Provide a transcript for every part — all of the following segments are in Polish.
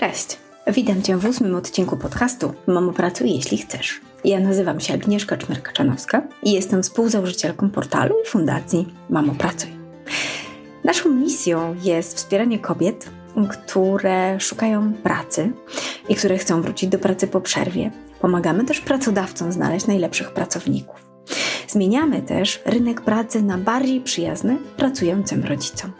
Cześć! Witam Cię w ósmym odcinku podcastu Mamo Pracuj, jeśli chcesz. Ja nazywam się Agnieszka Czmerka-Czanowska i jestem współzałożycielką portalu i fundacji Mamo Pracuj. Naszą misją jest wspieranie kobiet, które szukają pracy i które chcą wrócić do pracy po przerwie. Pomagamy też pracodawcom znaleźć najlepszych pracowników. Zmieniamy też rynek pracy na bardziej przyjazny pracującym rodzicom.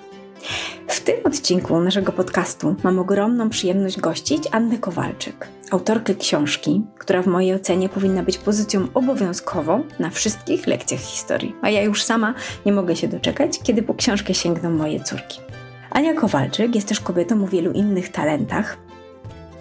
W tym odcinku naszego podcastu mam ogromną przyjemność gościć Annę Kowalczyk, autorkę książki, która w mojej ocenie powinna być pozycją obowiązkową na wszystkich lekcjach historii. A ja już sama nie mogę się doczekać, kiedy po książkę sięgną moje córki. Ania Kowalczyk jest też kobietą o wielu innych talentach,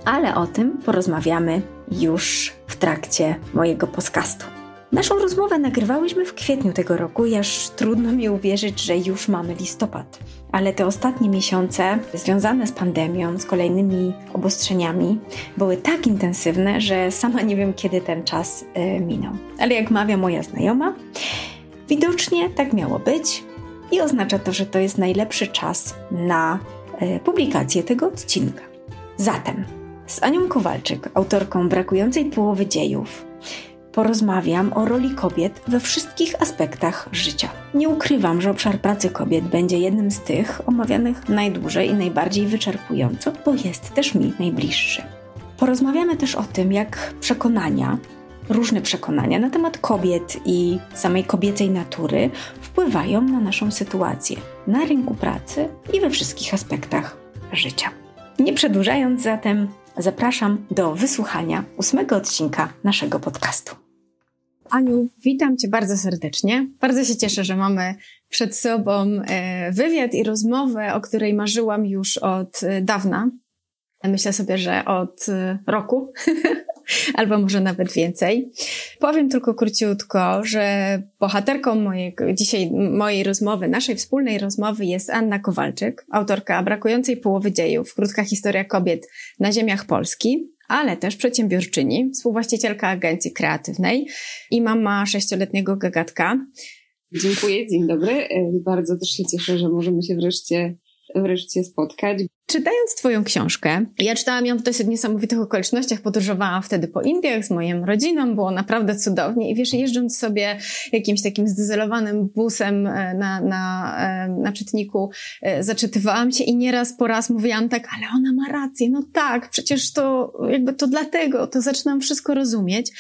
ale o tym porozmawiamy już w trakcie mojego podcastu. Naszą rozmowę nagrywałyśmy w kwietniu tego roku aż trudno mi uwierzyć, że już mamy listopad. Ale te ostatnie miesiące związane z pandemią, z kolejnymi obostrzeniami, były tak intensywne, że sama nie wiem, kiedy ten czas yy, minął. Ale jak mawia moja znajoma, widocznie tak miało być i oznacza to, że to jest najlepszy czas na yy, publikację tego odcinka. Zatem z Anią Kowalczyk, autorką brakującej połowy dziejów, porozmawiam o roli kobiet we wszystkich aspektach życia. Nie ukrywam, że obszar pracy kobiet będzie jednym z tych omawianych najdłużej i najbardziej wyczerpująco, bo jest też mi najbliższy. Porozmawiamy też o tym, jak przekonania, różne przekonania na temat kobiet i samej kobiecej natury wpływają na naszą sytuację na rynku pracy i we wszystkich aspektach życia. Nie przedłużając zatem, zapraszam do wysłuchania ósmego odcinka naszego podcastu. Aniu, witam Cię bardzo serdecznie. Bardzo się cieszę, że mamy przed sobą e, wywiad i rozmowę, o której marzyłam już od e, dawna. Myślę sobie, że od e, roku, albo może nawet więcej. Powiem tylko króciutko, że bohaterką mojego, dzisiaj mojej rozmowy, naszej wspólnej rozmowy jest Anna Kowalczyk, autorka brakującej połowy dziejów, krótka historia kobiet na ziemiach Polski ale też przedsiębiorczyni, współwłaścicielka agencji kreatywnej i mama sześcioletniego gagatka. Dziękuję, dzień dobry. Bardzo też się cieszę, że możemy się wreszcie wreszcie spotkać. Czytając Twoją książkę, ja czytałam ją w dosyć niesamowitych okolicznościach, podróżowałam wtedy po Indiach z moją rodziną, było naprawdę cudownie i wiesz, jeżdżąc sobie jakimś takim zdezelowanym busem e, na, na, e, na czytniku, e, zaczytywałam się i nieraz po raz mówiłam tak, ale ona ma rację, no tak, przecież to jakby to dlatego, to zaczynam wszystko rozumieć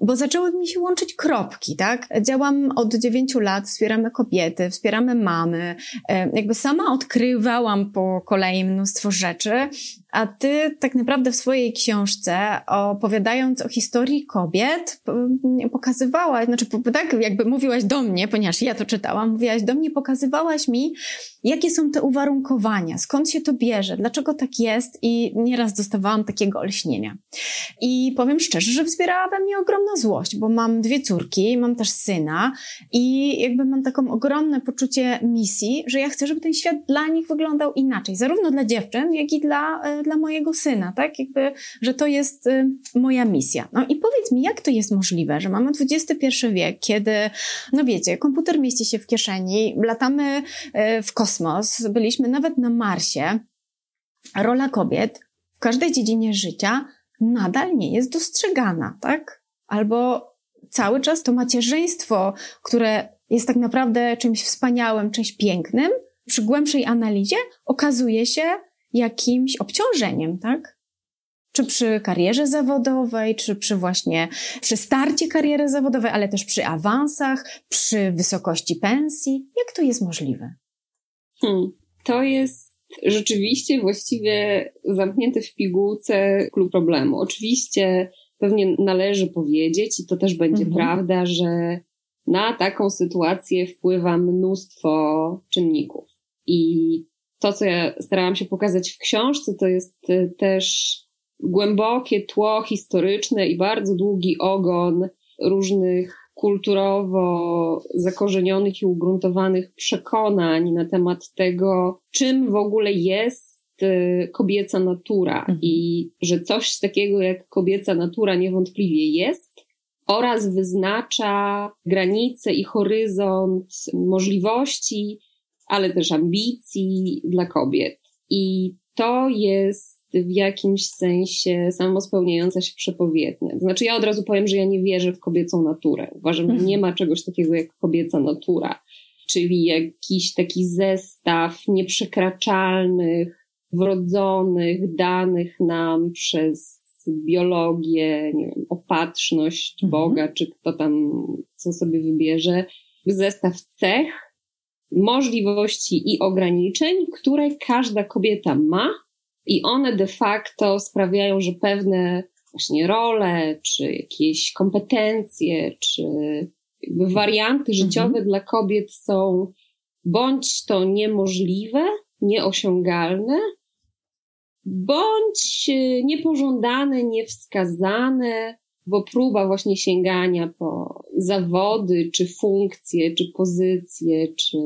bo zaczęły mi się łączyć kropki, tak? Działam od dziewięciu lat, wspieramy kobiety, wspieramy mamy. Jakby sama odkrywałam po kolei mnóstwo rzeczy, a ty tak naprawdę w swojej książce, opowiadając o historii kobiet, pokazywałaś, znaczy tak jakby mówiłaś do mnie, ponieważ ja to czytałam, mówiłaś do mnie, pokazywałaś mi, jakie są te uwarunkowania, skąd się to bierze, dlaczego tak jest i nieraz dostawałam takiego olśnienia. I powiem szczerze, że wzbierała we mnie ogromna złość, bo mam dwie córki, mam też syna i jakby mam taką ogromne poczucie misji, że ja chcę, żeby ten świat dla nich wyglądał inaczej, zarówno dla dziewczyn, jak i dla, e, dla mojego syna, tak? Jakby, że to jest y, moja misja. No i powiedz mi, jak to jest możliwe, że mamy XXI wiek, kiedy, no wiecie, komputer mieści się w kieszeni, latamy y, w kosmos, byliśmy nawet na Marsie. Rola kobiet w każdej dziedzinie życia nadal nie jest dostrzegana, tak? Albo cały czas to macierzyństwo, które jest tak naprawdę czymś wspaniałym, czymś pięknym, przy głębszej analizie okazuje się jakimś obciążeniem, tak? Czy przy karierze zawodowej, czy przy właśnie przy starcie kariery zawodowej, ale też przy awansach, przy wysokości pensji. Jak to jest możliwe? Hmm, to jest rzeczywiście właściwie zamknięte w pigułce klub problemu. Oczywiście pewnie należy powiedzieć, i to też będzie mhm. prawda, że na taką sytuację wpływa mnóstwo czynników. I to, co ja starałam się pokazać w książce, to jest y, też głębokie tło historyczne i bardzo długi ogon różnych kulturowo zakorzenionych i ugruntowanych przekonań na temat tego, czym w ogóle jest y, kobieca natura mhm. i że coś takiego jak kobieca natura niewątpliwie jest oraz wyznacza granice i horyzont możliwości ale też ambicji dla kobiet. I to jest w jakimś sensie samospełniająca się przepowiednia. Znaczy, ja od razu powiem, że ja nie wierzę w kobiecą naturę. Uważam, że nie ma czegoś takiego jak kobieca natura, czyli jakiś taki zestaw nieprzekraczalnych, wrodzonych, danych nam przez biologię, nie wiem, opatrzność mhm. Boga, czy kto tam co sobie wybierze, zestaw cech, możliwości i ograniczeń, które każda kobieta ma i one de facto sprawiają, że pewne właśnie role, czy jakieś kompetencje, czy jakby warianty mhm. życiowe mhm. dla kobiet są bądź to niemożliwe, nieosiągalne, bądź niepożądane, niewskazane, bo próba właśnie sięgania po zawody, czy funkcje, czy pozycje, czy,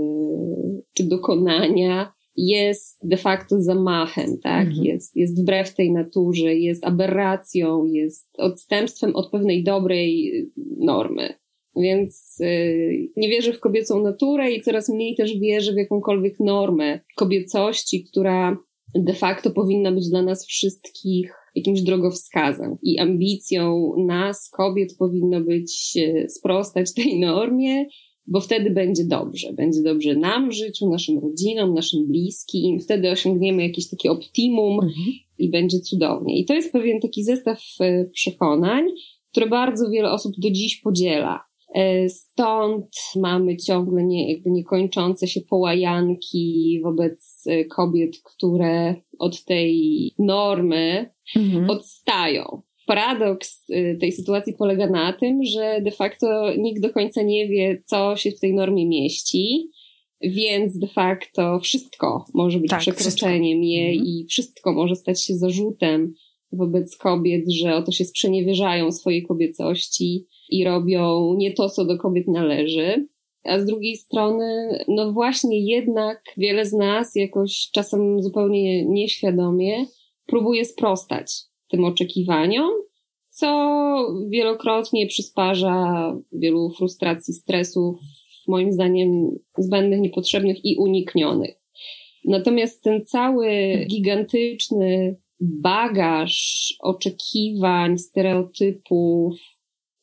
czy dokonania jest de facto zamachem, tak? Mhm. Jest, jest wbrew tej naturze, jest aberracją, jest odstępstwem od pewnej dobrej normy. Więc yy, nie wierzę w kobiecą naturę i coraz mniej też wierzę w jakąkolwiek normę kobiecości, która de facto powinna być dla nas wszystkich jakimś drogowskazem. I ambicją nas, kobiet, powinno być e, sprostać tej normie, bo wtedy będzie dobrze. Będzie dobrze nam w życiu, naszym rodzinom, naszym bliskim. Wtedy osiągniemy jakieś takie optimum mhm. i będzie cudownie. I to jest pewien taki zestaw e, przekonań, które bardzo wiele osób do dziś podziela. E, stąd mamy ciągle nie, jakby niekończące się połajanki wobec e, kobiet, które od tej normy mhm. odstają. Paradoks e, tej sytuacji polega na tym, że de facto nikt do końca nie wie, co się w tej normie mieści, więc de facto wszystko może być tak, przekroczeniem wszystko. jej mhm. i wszystko może stać się zarzutem wobec kobiet, że oto się sprzeniewierzają swojej kobiecości i robią nie to, co do kobiet należy. A z drugiej strony, no właśnie jednak wiele z nas jakoś czasem zupełnie nieświadomie próbuje sprostać tym oczekiwaniom, co wielokrotnie przysparza wielu frustracji, stresów, moim zdaniem zbędnych, niepotrzebnych i uniknionych. Natomiast ten cały gigantyczny bagaż oczekiwań, stereotypów,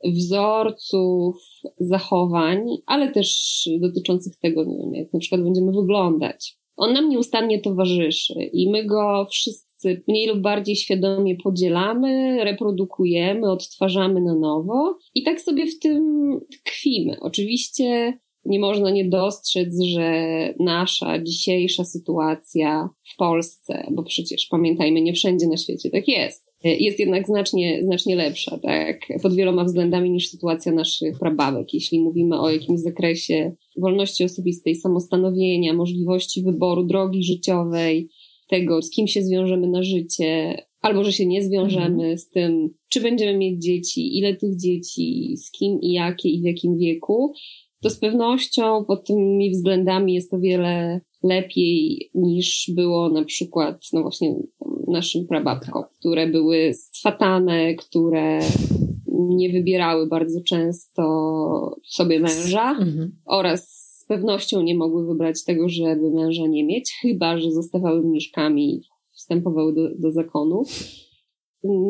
wzorców, zachowań, ale też dotyczących tego, nie wiem, jak na przykład będziemy wyglądać. On nam nieustannie towarzyszy i my go wszyscy mniej lub bardziej świadomie podzielamy, reprodukujemy, odtwarzamy na nowo i tak sobie w tym tkwimy. Oczywiście nie można nie dostrzec, że nasza dzisiejsza sytuacja w Polsce, bo przecież pamiętajmy, nie wszędzie na świecie tak jest, jest jednak znacznie, znacznie lepsza, tak, pod wieloma względami niż sytuacja naszych prababek. Jeśli mówimy o jakimś zakresie wolności osobistej, samostanowienia, możliwości wyboru drogi życiowej, tego, z kim się zwiążemy na życie, albo że się nie zwiążemy mhm. z tym, czy będziemy mieć dzieci, ile tych dzieci, z kim i jakie i w jakim wieku, to z pewnością pod tymi względami jest o wiele lepiej niż było na przykład, no właśnie naszym prababkom, które były stwatane, które nie wybierały bardzo często sobie męża mhm. oraz z pewnością nie mogły wybrać tego, żeby męża nie mieć, chyba że zostawały mniszkami, wstępowały do, do zakonu.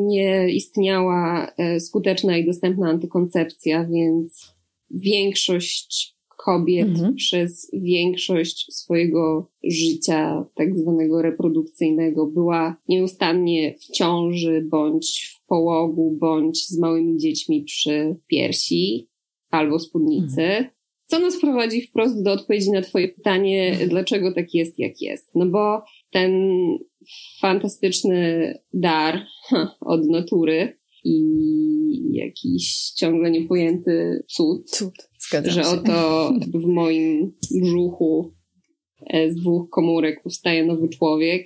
Nie istniała e, skuteczna i dostępna antykoncepcja, więc większość kobiet mhm. przez większość swojego życia, tak zwanego reprodukcyjnego, była nieustannie w ciąży, bądź w połogu, bądź z małymi dziećmi przy piersi albo spódnicy. Mhm. Co nas prowadzi wprost do odpowiedzi na Twoje pytanie, mhm. dlaczego tak jest, jak jest. No bo ten fantastyczny dar od natury i jakiś ciągle niepojęty cud, cud że oto w moim brzuchu e, z dwóch komórek powstaje nowy człowiek.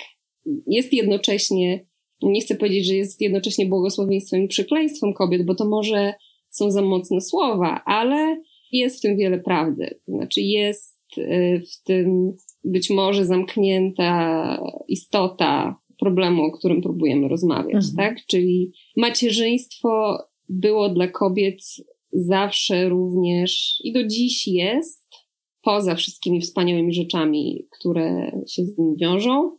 Jest jednocześnie, nie chcę powiedzieć, że jest jednocześnie błogosławieństwem i przekleństwem kobiet, bo to może są za mocne słowa, ale jest w tym wiele prawdy. To znaczy jest e, w tym być może zamknięta istota problemu, o którym próbujemy rozmawiać, mhm. tak? Czyli macierzyństwo było dla kobiet zawsze również i do dziś jest, poza wszystkimi wspaniałymi rzeczami, które się z nim wiążą,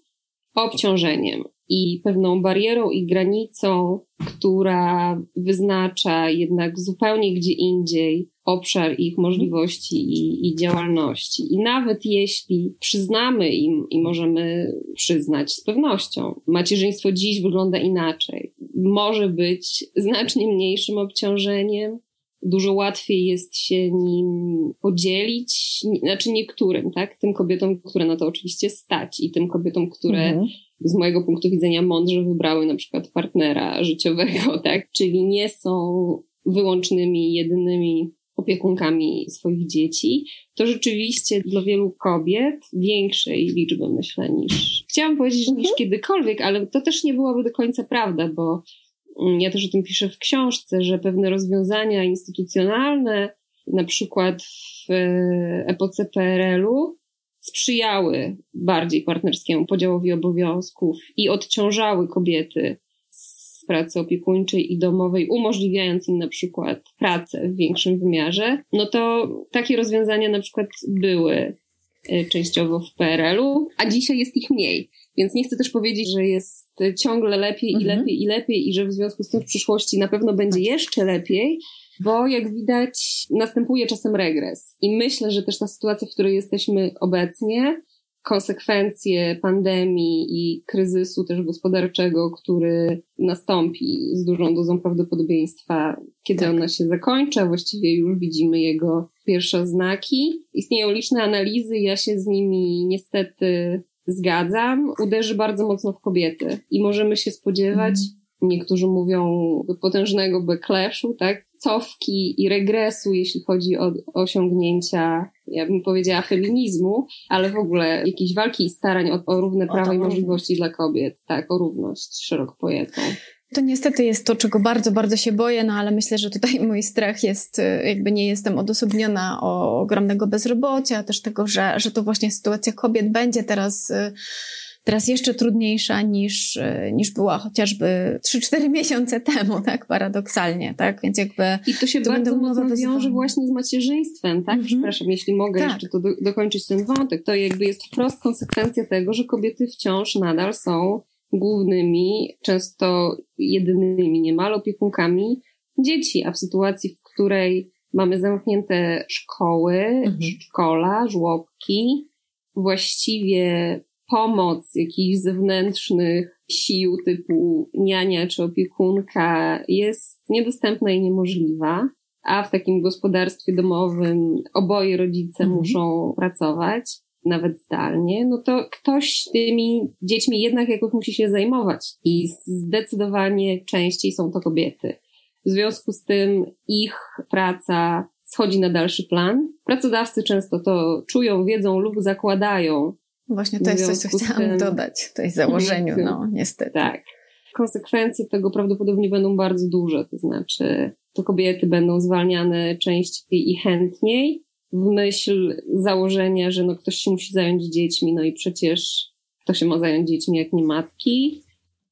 obciążeniem. I pewną barierą i granicą, która wyznacza jednak zupełnie gdzie indziej obszar ich możliwości i, i, działalności. I nawet jeśli przyznamy im i możemy przyznać z pewnością, macierzyństwo dziś wygląda inaczej, może być znacznie mniejszym obciążeniem, dużo łatwiej jest się nim podzielić, znaczy niektórym, tak? Tym kobietom, które na to oczywiście stać i tym kobietom, które mhm. Z mojego punktu widzenia mądrze wybrały na przykład partnera życiowego, tak? Czyli nie są wyłącznymi, jedynymi opiekunkami swoich dzieci, to rzeczywiście dla wielu kobiet większej liczby, myślę, niż chciałam powiedzieć, mhm. niż kiedykolwiek, ale to też nie byłaby do końca prawda, bo mm, ja też o tym piszę w książce, że pewne rozwiązania instytucjonalne, na przykład w e, epoce PRL-u, sprzyjały bardziej partnerskiemu podziałowi obowiązków i odciążały kobiety pracy opiekuńczej i domowej, umożliwiając im na przykład pracę w większym wymiarze, no to takie rozwiązania na przykład były e, częściowo w PRL-u, a dzisiaj jest ich mniej. Więc nie chcę też powiedzieć, że jest ciągle lepiej mhm. i lepiej i lepiej i że w związku z tym w przyszłości na pewno będzie jeszcze lepiej, bo jak widać następuje czasem regres. I myślę, że też ta sytuacja, w której jesteśmy obecnie, konsekwencje pandemii i kryzysu też gospodarczego, który nastąpi z dużą dozą prawdopodobieństwa, kiedy tak. ona się zakończy, właściwie już widzimy jego pierwsze znaki. Istnieją liczne analizy, ja się z nimi niestety zgadzam, uderzy bardzo mocno w kobiety i możemy się spodziewać, mm. niektórzy mówią potężnego backlashu, tak? Cofki i regresu, jeśli chodzi o osiągnięcia, ja bym powiedziała, feminizmu, ale w ogóle jakiejś walki i starań o, o równe prawa i możliwości dla kobiet. Tak, o równość szeroko pojętą. To niestety jest to, czego bardzo, bardzo się boję, no ale myślę, że tutaj mój strach jest, y, jakby nie jestem odosobniona o ogromnego bezrobocia, też tego, że, że to właśnie sytuacja kobiet będzie teraz y, teraz jeszcze trudniejsza niż, e, niż była chociażby 3-4 miesiące temu, tak, paradoksalnie, tak, więc jakby... I to się to bardzo mocno wiąże właśnie z macierzyństwem, tak, mm -hmm. przepraszam, jeśli mogę tak. jeszcze to do, dokończyć ten wątek, to jakby jest wprost konsekwencja tego, że kobiety wciąż nadal są głównymi, często jedynymi niemal opiekunkami dzieci, a w sytuacji, w której mamy zamknięte szkoły, mhm. szkola, żłobki, właściwie pomoc jakichś zewnętrznych sił typu niania czy opiekunka jest niedostępna i niemożliwa, a w takim gospodarstwie domowym oboje rodzice mhm. muszą pracować, nawet zdalnie, no to ktoś tymi dziećmi jednak jakoś musi się zajmować i zdecydowanie częściej są to kobiety. W związku z tym ich praca schodzi na dalszy plan. Pracodawcy często to czują, wiedzą lub zakładają, Właśnie to jest coś, co chciałam dodać w tej założeniu, no niestety. Tak. Konsekwencje tego prawdopodobnie będą bardzo duże, to znaczy to kobiety będą zwalniane częściej i chętniej w myśl założenia, że no ktoś się musi zająć dziećmi, no i przecież kto się ma zająć dziećmi, jak nie matki,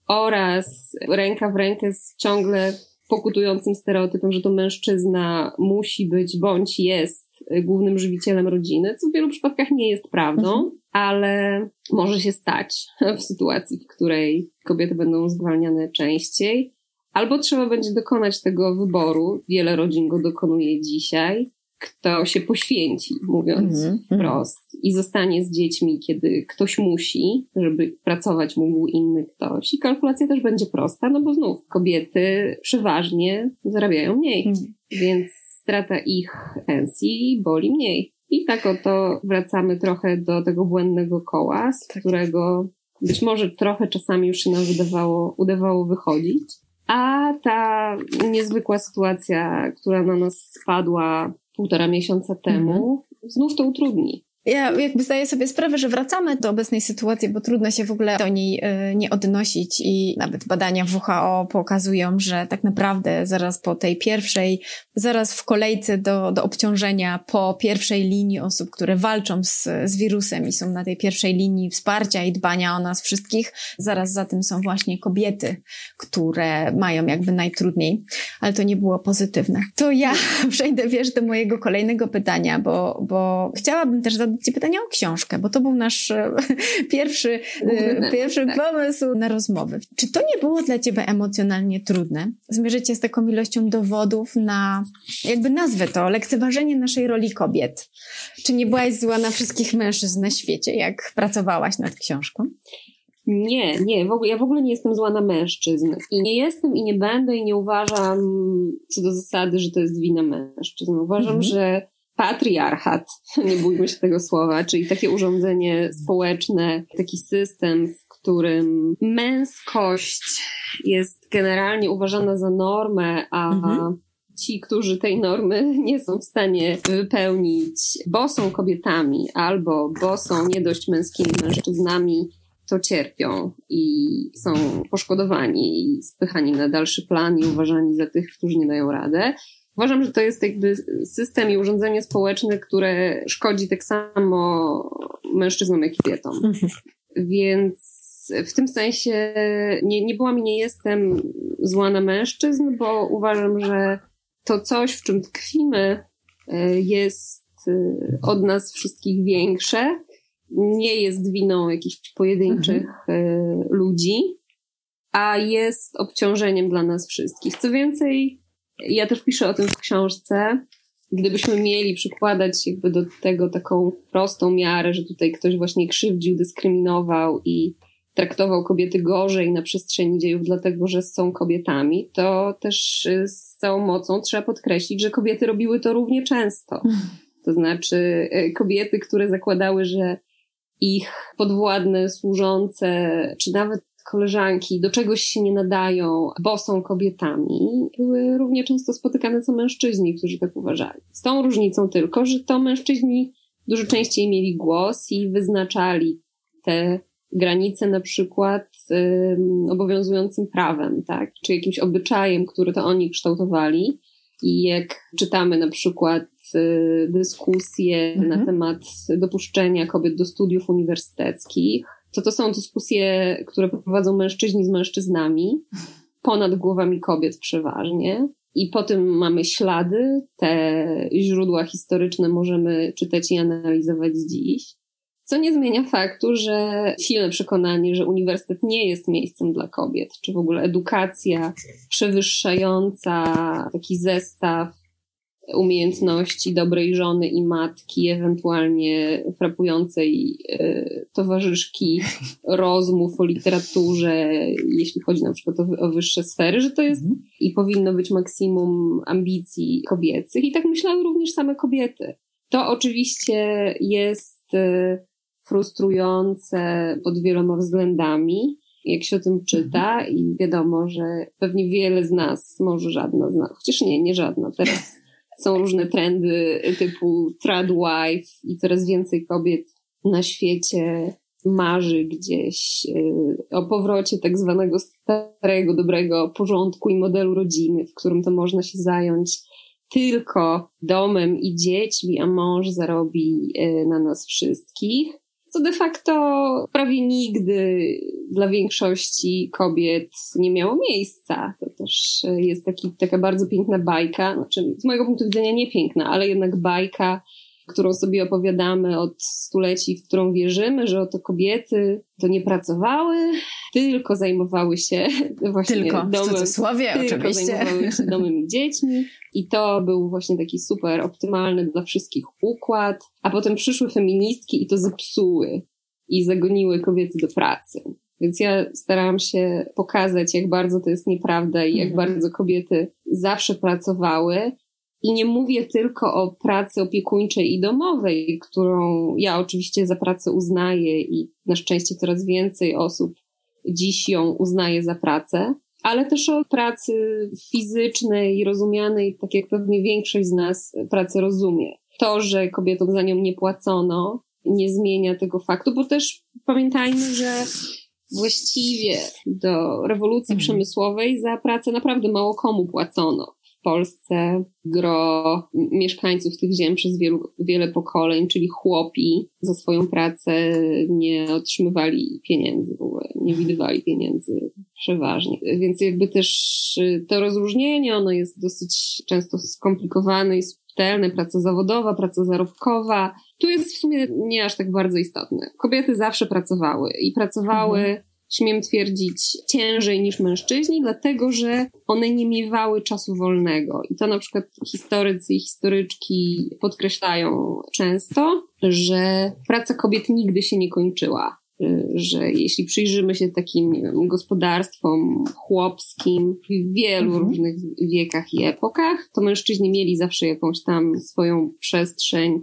oraz ręka w rękę z ciągle pokutującym stereotypem, że to mężczyzna musi być bądź jest głównym żywicielem rodziny, co w wielu przypadkach nie jest prawdą. Mhm ale może się stać w sytuacji, w której kobiety będą zwalniane częściej. Albo trzeba będzie dokonać tego wyboru, wiele rodzin go dokonuje dzisiaj, kto się poświęci, mówiąc mm -hmm. wprost, i zostanie z dziećmi, kiedy ktoś musi, żeby pracować mógł inny ktoś. I kalkulacja też będzie prosta, no bo znów kobiety przeważnie zarabiają mniej, mm. więc strata ich pensji boli mniej. I tak oto wracamy trochę do tego błędnego koła, z tak. którego być może trochę czasami już się nam wydawało, udawało wychodzić. A ta niezwykła sytuacja, która na nas spadła półtora miesiąca temu, mhm. znów to utrudni. Ja jakby zdaję sobie sprawę, że wracamy do obecnej sytuacji, bo trudno się w ogóle do niej y, nie odnosić i nawet badania WHO pokazują, że tak naprawdę zaraz po tej pierwszej, zaraz w kolejce do, do obciążenia po pierwszej linii osób, które walczą z, z wirusem i są na tej pierwszej linii wsparcia i dbania o nas wszystkich, zaraz za tym są właśnie kobiety, które mają jakby najtrudniej, ale to nie było pozytywne. To ja przejdę, wiesz, do mojego kolejnego pytania, bo, bo chciałabym też zadać Cię pytania o książkę, bo to był nasz e, pierwszy, e, pierwszy tak. pomysł na rozmowę. Czy to nie było dla Ciebie emocjonalnie trudne? Zmierzyć się z taką ilością dowodów na, jakby nazwę to, lekceważenie naszej roli kobiet. Czy nie byłaś zła na wszystkich mężczyzn na świecie, jak pracowałaś nad książką? Nie, nie, w ogóle, ja w ogóle nie jestem zła na mężczyzn. I nie jestem i nie będę i nie uważam co do zasady, że to jest wina mężczyzn. Uważam, mhm. że patriarchat, nie bójmy się tego słowa, czyli takie urządzenie społeczne, taki system, w którym męskość jest generalnie uważana za normę, a mhm. ci, którzy tej normy nie są w stanie wypełnić, bo są kobietami albo bo są nie dość męskimi mężczyznami, to cierpią i są poszkodowani i spychani na dalszy plan i uważani za tych, którzy nie dają radę. Uważam, że to jest jakby system i urządzenie społeczne, które szkodzi tak samo mężczyznom, jak i kobietom. Mhm. Więc w tym sensie nie, nie byłam i nie jestem zła na mężczyzn, bo uważam, że to coś, w czym tkwimy, e, jest e, od nas wszystkich większe nie jest winą jakichś pojedynczych mhm. E, ludzi, a jest obciążeniem dla nas wszystkich. Co więcej, ja też piszę o tym w książce. Gdybyśmy mieli przykładać jakby do tego taką prostą miarę, że tutaj ktoś właśnie krzywdził, dyskryminował i traktował kobiety gorzej na przestrzeni dziejów, dlatego że są kobietami, to też e, z całą mocą trzeba podkreślić, że kobiety robiły to równie często. To znaczy, e, kobiety, które zakładały, że ich podwładne, służące, czy nawet koleżanki do czegoś się nie nadają, bo są kobietami, były równie często spotykane co mężczyźni, którzy tak uważali. Z tą różnicą tylko, że to mężczyźni dużo częściej mieli głos i wyznaczali te granice na przykład um, obowiązującym prawem, tak, czy jakimś obyczajem, który to oni kształtowali. I jak czytamy na przykład y, dyskusje mhm. na temat dopuszczenia kobiet do studiów uniwersyteckich, to to są dyskusje, które prowadzą mężczyźni z mężczyznami, ponad głowami kobiet przeważnie. I po tym mamy ślady, te źródła historyczne możemy czytać i analizować dziś. Co nie zmienia faktu, że silne przekonanie, że uniwersytet nie jest miejscem dla kobiet, czy w ogóle edukacja przewyższająca taki zestaw umiejętności dobrej żony i matki, ewentualnie frapującej e, towarzyszki rozmów o literaturze, jeśli chodzi na przykład o, wyższe sfery, że to jest mm. i powinno być maksimum ambicji kobiecych. I tak myślały również same kobiety. To oczywiście jest e, frustrujące pod wieloma względami, jak się o tym czyta i wiadomo, że pewnie wiele z nas, może żadna z nas, chociaż nie, nie żadna, teraz są różne trendy typu trad wife i coraz więcej kobiet na świecie marzy gdzieś y, o powrocie tak zwanego starego, dobrego porządku i modelu rodziny, w którym to można się zająć tylko domem i dziećmi, a mąż zarobi y, na nas wszystkich co de facto prawie nigdy dla większości kobiet nie miało miejsca. To też jest taki, taka bardzo piękna bajka, znaczy z mojego punktu widzenia nie piękna, ale jednak bajka którą sobie opowiadamy od stuleci, w którą wierzymy, że oto kobiety to nie pracowały, tylko zajmowały się właśnie tylko, domem. W cudzysłowie, tylko oczywiście. zajmowały się domem i dziećmi. I to był właśnie taki super optymalny dla wszystkich układ. A potem przyszły feministki i to zepsuły i zagoniły kobiety do pracy. Więc ja starałam się pokazać, jak bardzo to jest nieprawda i jak mhm. bardzo kobiety zawsze pracowały, i nie mówię tylko o pracy opiekuńczej i domowej, którą ja oczywiście za pracę uznaję i na szczęście coraz więcej osób dziś ją uznaje za pracę, ale też o pracy fizycznej i rozumianej, tak jak pewnie większość z nas pracę rozumie. To, że kobietom za nią nie płacono, nie zmienia tego faktu, bo też pamiętajmy, że właściwie do rewolucji mhm. przemysłowej za pracę naprawdę mało komu płacono. Polsce gro mieszkańców tych ziem przez wielu, wiele pokoleń, czyli chłopi, za swoją pracę nie otrzymywali pieniędzy, w ogóle nie widywali pieniędzy przeważnie. Więc jakby też to rozróżnienie, ono jest dosyć często skomplikowane i subtelne, praca zawodowa, praca zarobkowa, tu jest w sumie nie aż tak bardzo istotne. Kobiety zawsze pracowały i pracowały mhm śmiem twierdzić, ciężej niż mężczyźni, dlatego że one nie miewały czasu wolnego. I to na przykład historycy i historyczki podkreślają często, że praca kobiet nigdy się nie kończyła. Że jeśli przyjrzymy się takim wiem, gospodarstwom chłopskim w wielu mhm. różnych wiekach i epokach, to mężczyźni mieli zawsze jakąś tam swoją przestrzeń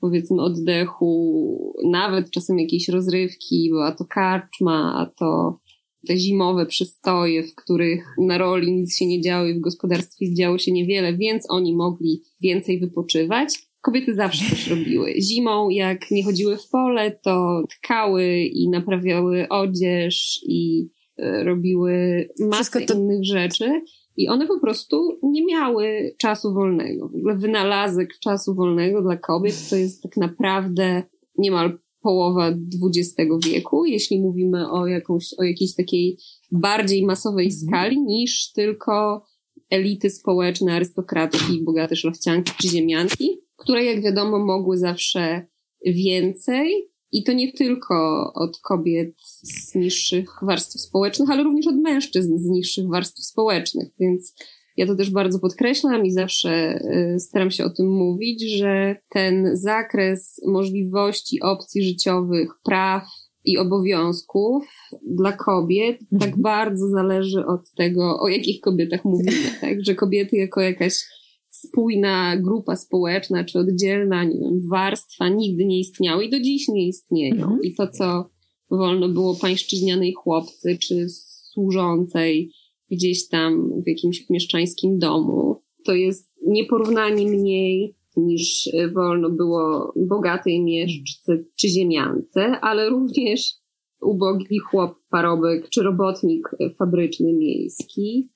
powiedzmy oddechu, nawet czasem jakiejś rozrywki, była to karczma, a to te zimowe przystoje, w których na roli nic się nie działo i w gospodarstwie działo się niewiele, więc oni mogli więcej wypoczywać. Kobiety zawsze coś robiły. Zimą, jak nie chodziły w pole, to tkały i naprawiały odzież i e, robiły masę to... innych rzeczy. I one po prostu nie miały czasu wolnego. W ogóle wynalazek czasu wolnego dla kobiet to jest tak naprawdę niemal połowa XX wieku, jeśli mówimy o, jakąś, o jakiejś takiej bardziej masowej mhm. skali niż tylko elity społeczne, arystokratki, bogate szlachcianki czy ziemianki, które jak wiadomo mogły zawsze więcej, i to nie tylko od kobiet z niższych warstw społecznych, ale również od mężczyzn z niższych warstw społecznych. Więc ja to też bardzo podkreślam i zawsze y, staram się o tym mówić, że ten zakres możliwości, opcji życiowych, praw i obowiązków dla kobiet tak mhm. bardzo zależy od tego, o jakich kobietach mówimy, tak? Że kobiety jako jakaś spójna grupa społeczna, czy oddzielna, nie wiem, warstwa nigdy nie istniały i do dziś nie istnieją. Mhm. I to, co wolno było pańszczyźnianej chłopcy, czy służącej gdzieś tam w jakimś mieszczańskim domu, to jest nieporównanie mniej niż wolno było bogatej mieszczce czy ziemiance, ale również ubogi chłop, parobek czy robotnik fabryczny miejski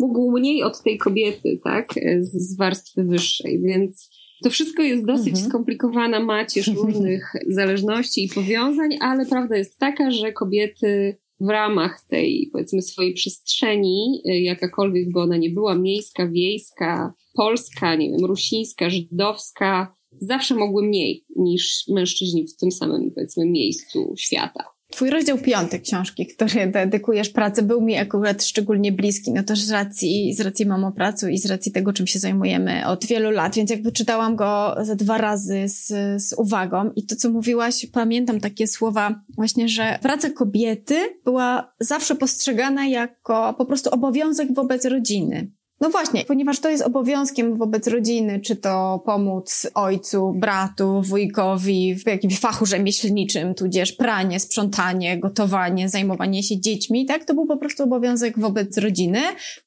mógł mniej od tej kobiety, tak, z, warstwy wyższej, więc to wszystko jest dosyć mhm. skomplikowana macierz różnych zależności i powiązań, ale prawda jest taka, że kobiety w ramach tej, powiedzmy, swojej przestrzeni, y, jakakolwiek by ona nie była, miejska, wiejska, polska, nie wiem, rusińska, żydowska, zawsze mogły mniej niż mężczyźni w tym samym, powiedzmy, miejscu świata. Twój rozdział piąty książki, który dedykujesz pracy, był mi akurat szczególnie bliski, no też z racji, z racji mamopracu i z racji tego, czym się zajmujemy od wielu lat, więc jakby czytałam go ze dwa razy z, z uwagą i to, co mówiłaś, pamiętam takie słowa właśnie, że praca kobiety była zawsze postrzegana jako po prostu obowiązek wobec rodziny. No właśnie, ponieważ to jest obowiązkiem wobec rodziny, czy to pomóc ojcu, bratu, wujkowi w jakimś fachu rzemieślniczym, tudzież pranie, sprzątanie, gotowanie, zajmowanie się dziećmi, tak? To był po prostu obowiązek wobec rodziny,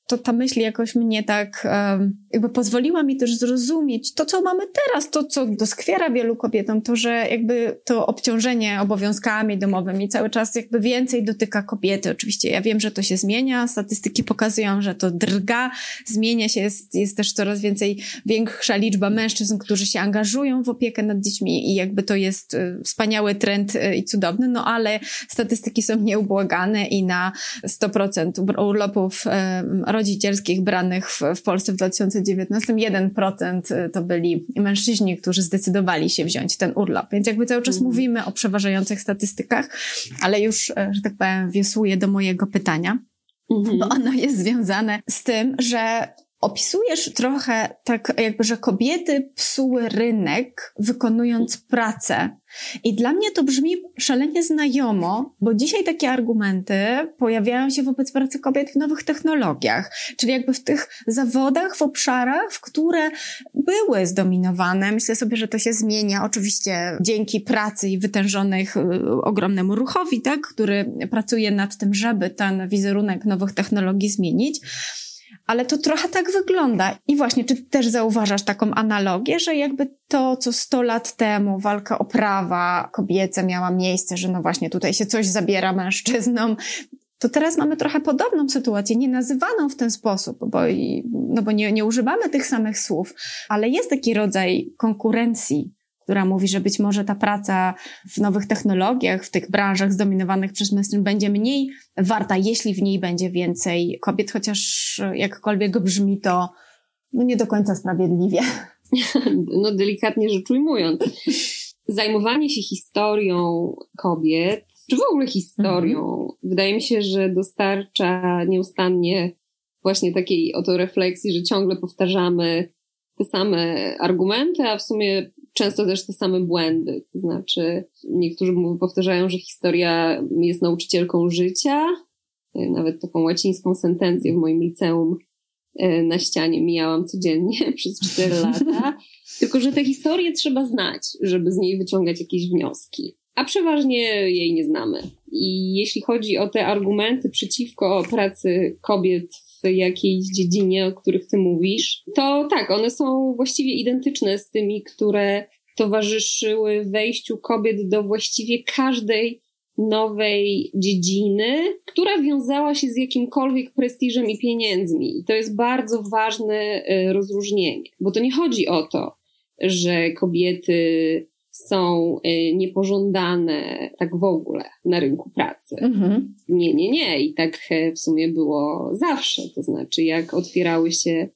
to ta myśl jakoś mnie tak jakby pozwoliła mi też zrozumieć to, co mamy teraz, to, co doskwiera wielu kobietom, to, że jakby to obciążenie obowiązkami domowymi cały czas jakby więcej dotyka kobiety. Oczywiście ja wiem, że to się zmienia, statystyki pokazują, że to drga, zmienia się, jest, jest też coraz więcej, większa liczba mężczyzn, którzy się angażują w opiekę nad dziećmi i jakby to jest y, wspaniały trend y, i cudowny, no ale statystyki są nieubłagane i na 100% urlopów rodzicielskich branych w, w Polsce w 2019 1% to byli mężczyźni, którzy zdecydowali się wziąć ten urlop. Więc jakby cały czas mm. mówimy o przeważających statystykach, ale już, e, że tak powiem, wiosłuję do mojego pytania. Mm-hmm. Bo ono jest związane z tym, że opisujesz trochę tak, jakby, że kobiety psuły rynek, wykonując pracę. I dla mnie to brzmi szalenie znajomo, bo dzisiaj takie argumenty pojawiają się wobec pracy kobiet w nowych technologiach, czyli jakby w tych zawodach, w obszarach, w które były zdominowane. Myślę sobie, że to się zmienia, oczywiście dzięki pracy i wytężonych y, ogromnemu ruchowi, tak, który pracuje nad tym, żeby ten wizerunek nowych technologii zmienić ale to trochę tak wygląda. I właśnie, czy też zauważasz taką analogię, że jakby to, co 100 lat temu walka o prawa kobiece miała miejsce, że no właśnie tutaj się coś zabiera mężczyznom, to teraz mamy trochę podobną sytuację, nie nazywaną w ten sposób, bo, no bo nie, nie używamy tych samych słów, ale jest taki rodzaj konkurencji która mówi, że być może ta praca w nowych technologiach, w tych branżach zdominowanych przez mężczyzn będzie mniej warta, jeśli w niej będzie więcej kobiet, chociaż jakkolwiek brzmi to no nie do końca sprawiedliwie. No delikatnie rzecz ujmując. zajmowanie się historią kobiet, czy w ogóle historią, mhm. wydaje mi się, że dostarcza nieustannie właśnie takiej oto refleksji, że ciągle powtarzamy te same argumenty, a w sumie często też te same błędy. To znaczy, niektórzy powtarzają, że historia jest nauczycielką życia. Nawet taką łacińską sentencję w moim liceum e, na ścianie mijałam codziennie przez cztery lata. Tylko, że tę historię trzeba znać, żeby z niej wyciągać jakieś wnioski. A przeważnie jej nie znamy. I jeśli chodzi o te argumenty przeciwko pracy kobiet jakiejś dziedzinie, o których ty mówisz, to tak, one są właściwie identyczne z tymi, które towarzyszyły wejściu kobiet do właściwie każdej nowej dziedziny, która wiązała się z jakimkolwiek prestiżem i pieniędzmi. I to jest bardzo ważne y, rozróżnienie, bo to nie chodzi o to, że kobiety są y, niepożądane tak w ogóle na rynku pracy. Mhm. Nie, nie, nie. I tak e, w sumie było zawsze. To znaczy, jak otwierały się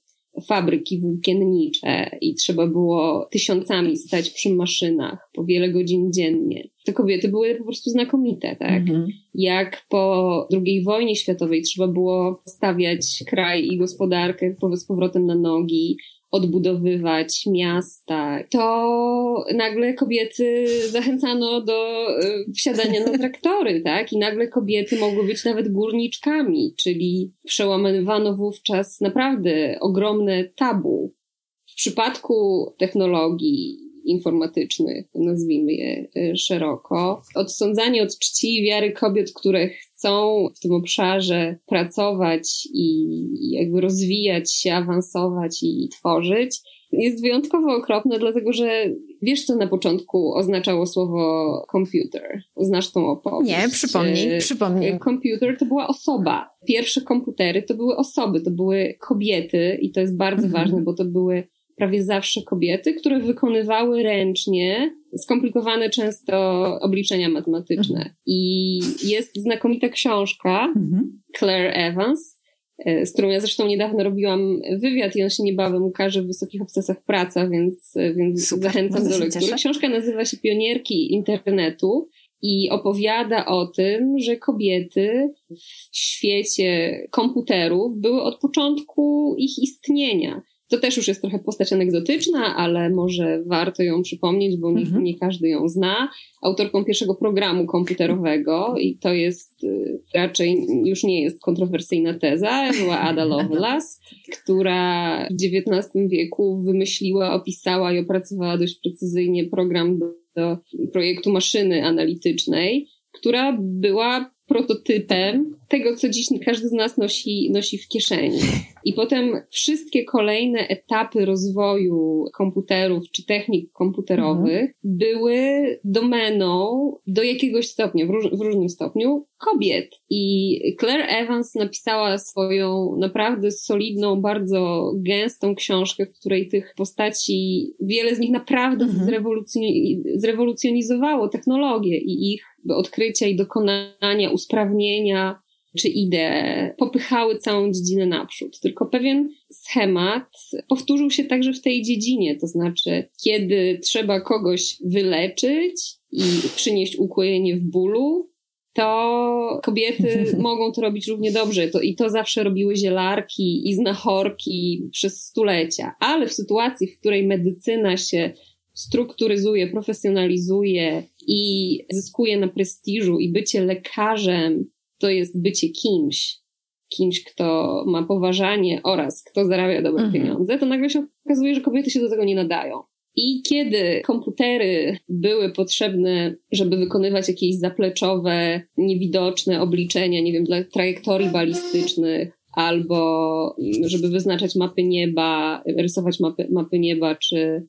fabryki włókiennicze i trzeba było tysiącami stać przy maszynach po wiele godzin dziennie. Te kobiety były po prostu znakomite, tak? Mhm. Jak po II wojnie światowej trzeba było stawiać kraj i gospodarkę z powrotem na nogi, odbudowywać miasta, to nagle kobiety zachęcano do e, wsiadania na traktory, tak? I nagle kobiety mogły być nawet górniczkami, czyli przełamywano wówczas naprawdę ogromne tabu. W przypadku technologii informatycznych, nazwijmy je e, szeroko. Odsądzanie od czci i wiary kobiet, które chcą w tym obszarze pracować i jakby rozwijać się, awansować i tworzyć, jest wyjątkowo okropne, dlatego że wiesz, co na początku oznaczało słowo computer? Znasz tą opowieść? Nie, przypomnij, e, przypomnij. Computer to była osoba. Pierwsze komputery to były osoby, to były kobiety i to jest bardzo mhm. ważne, bo to były prawie zawsze kobiety, które wykonywały ręcznie skomplikowane często obliczenia matematyczne. Mhm. I jest znakomita książka mhm. Claire Evans, e, z którą ja zresztą niedawno robiłam wywiad i on się niebawem ukaże w Wysokich Obcasach Praca, więc, więc Super, zachęcam do lektury. Książka nazywa się Pionierki Internetu i opowiada o tym, że kobiety w świecie komputerów były od początku ich istnienia. To też już jest trochę postać anegdotyczna, ale może warto ją przypomnieć, bo nie, mhm. nie każdy ją zna. Autorką pierwszego programu komputerowego i to jest y, raczej już nie jest kontrowersyjna teza, była Ada Lovelace, która w XIX wieku wymyśliła, opisała i opracowała dość precyzyjnie program do, do projektu maszyny analitycznej, która była prototypem tego, co dziś każdy z nas nosi, nosi w kieszeni. I potem wszystkie kolejne etapy rozwoju komputerów czy technik komputerowych mhm. były domeną do jakiegoś stopnia, w, róż, w różnym stopniu, kobiet. I Claire Evans napisała swoją naprawdę solidną, bardzo gęstą książkę, w której tych postaci, wiele z nich naprawdę mhm. zrewolucjoni zrewolucjonizowało technologię i ich odkrycia i dokonania, usprawnienia czy idee popychały całą dziedzinę naprzód. Tylko pewien schemat powtórzył się także w tej dziedzinie, to znaczy, kiedy trzeba kogoś wyleczyć i przynieść ukojenie w bólu, to kobiety mogą to robić równie dobrze. To, I to zawsze robiły zielarki i znachorki przez stulecia. Ale w sytuacji, w której medycyna się strukturyzuje, profesjonalizuje i zyskuje na prestiżu i bycie lekarzem to jest bycie kimś, kimś, kto ma poważanie oraz kto zarabia dobre mhm. pieniądze, to nagle się okazuje, że kobiety się do tego nie nadają. I kiedy komputery były potrzebne, żeby wykonywać jakieś zapleczowe, niewidoczne obliczenia, nie wiem, dla trajektorii balistycznych, albo żeby wyznaczać mapy nieba, rysować mapy, mapy nieba, czy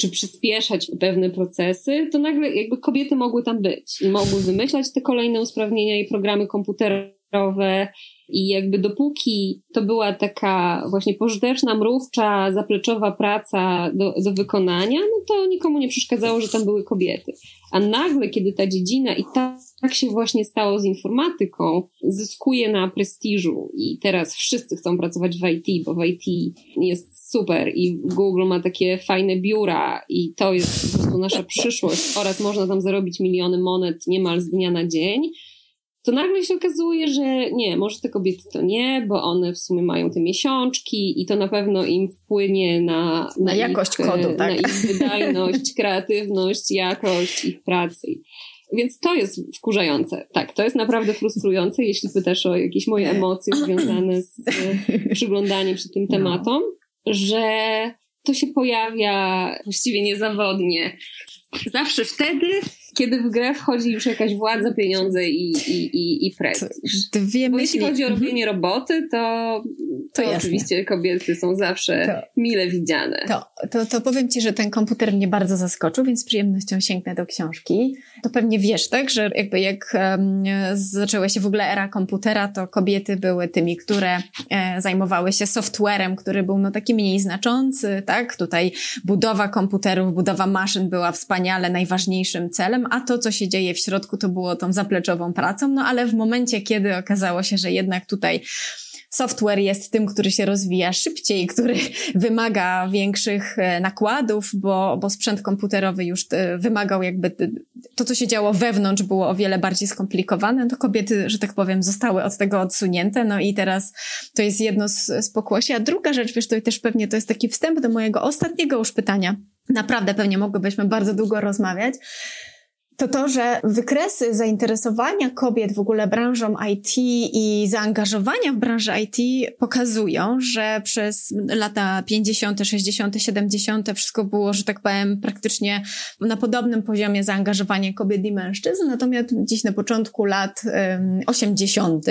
czy przyspieszać pewne procesy, to nagle jakby kobiety mogły tam być i mogły wymyślać te kolejne usprawnienia i programy komputerowe komputerowe i jakby dopóki to była taka właśnie pożyteczna, mrówcza, zapleczowa praca do, do wykonania, no to nikomu nie przeszkadzało, że tam były kobiety. A nagle, kiedy ta dziedzina i tak, tak się właśnie stało z informatyką, zyskuje na prestiżu i teraz wszyscy chcą pracować w IT, bo w IT jest super i Google ma takie fajne biura i to jest po prostu nasza przyszłość oraz można tam zarobić miliony monet niemal z dnia na dzień, to nagle się okazuje, że nie, może te kobiety to nie, bo one w sumie mają te miesiączki i to na pewno im wpłynie na, na, na jakość ich, kodu, tak? na ich wydajność, kreatywność, jakość ich pracy. Więc to jest wkurzające. Tak, to jest naprawdę frustrujące, jeśli pytasz o jakieś moje emocje związane z przyglądaniem się tym no. tematom, że to się pojawia właściwie niezawodnie. Zawsze wtedy, kiedy w grę wchodzi już jakaś władza, pieniądze i, i, i, i prestiż. Dwie Bo jeśli chodzi o mhm. robienie roboty, to, to, to oczywiście kobiety są zawsze to, mile widziane. To, to, to powiem Ci, że ten komputer mnie bardzo zaskoczył, więc z przyjemnością sięgnę do książki. To pewnie wiesz, tak, że jakby jak zaczęła się w ogóle era komputera, to kobiety były tymi, które e, zajmowały się softwarem, który był no taki mniej znaczący, tak? Tutaj budowa komputerów, budowa maszyn była wspaniale najważniejszym celem, a to, co się dzieje w środku, to było tą zapleczową pracą, no ale w momencie, kiedy okazało się, że jednak tutaj software jest tym, który się rozwija szybciej, który wymaga większych e, nakładów, bo, bo sprzęt komputerowy już e, wymagał jakby to, co się działo wewnątrz było o wiele bardziej skomplikowane, to kobiety, że tak powiem, zostały od tego odsunięte, no i teraz to jest jedno z, z pokłosi. A druga rzecz, wiesz, to też pewnie to jest taki wstęp do mojego ostatniego już pytania. Naprawdę pewnie mogłybyśmy bardzo długo rozmawiać to to, że wykresy zainteresowania kobiet w ogóle branżą IT i zaangażowania w branży IT pokazują, że przez lata 50., 60., 70. wszystko było, że tak powiem, praktycznie na podobnym poziomie zaangażowania kobiet i mężczyzn, natomiast dziś na początku lat um, 80.,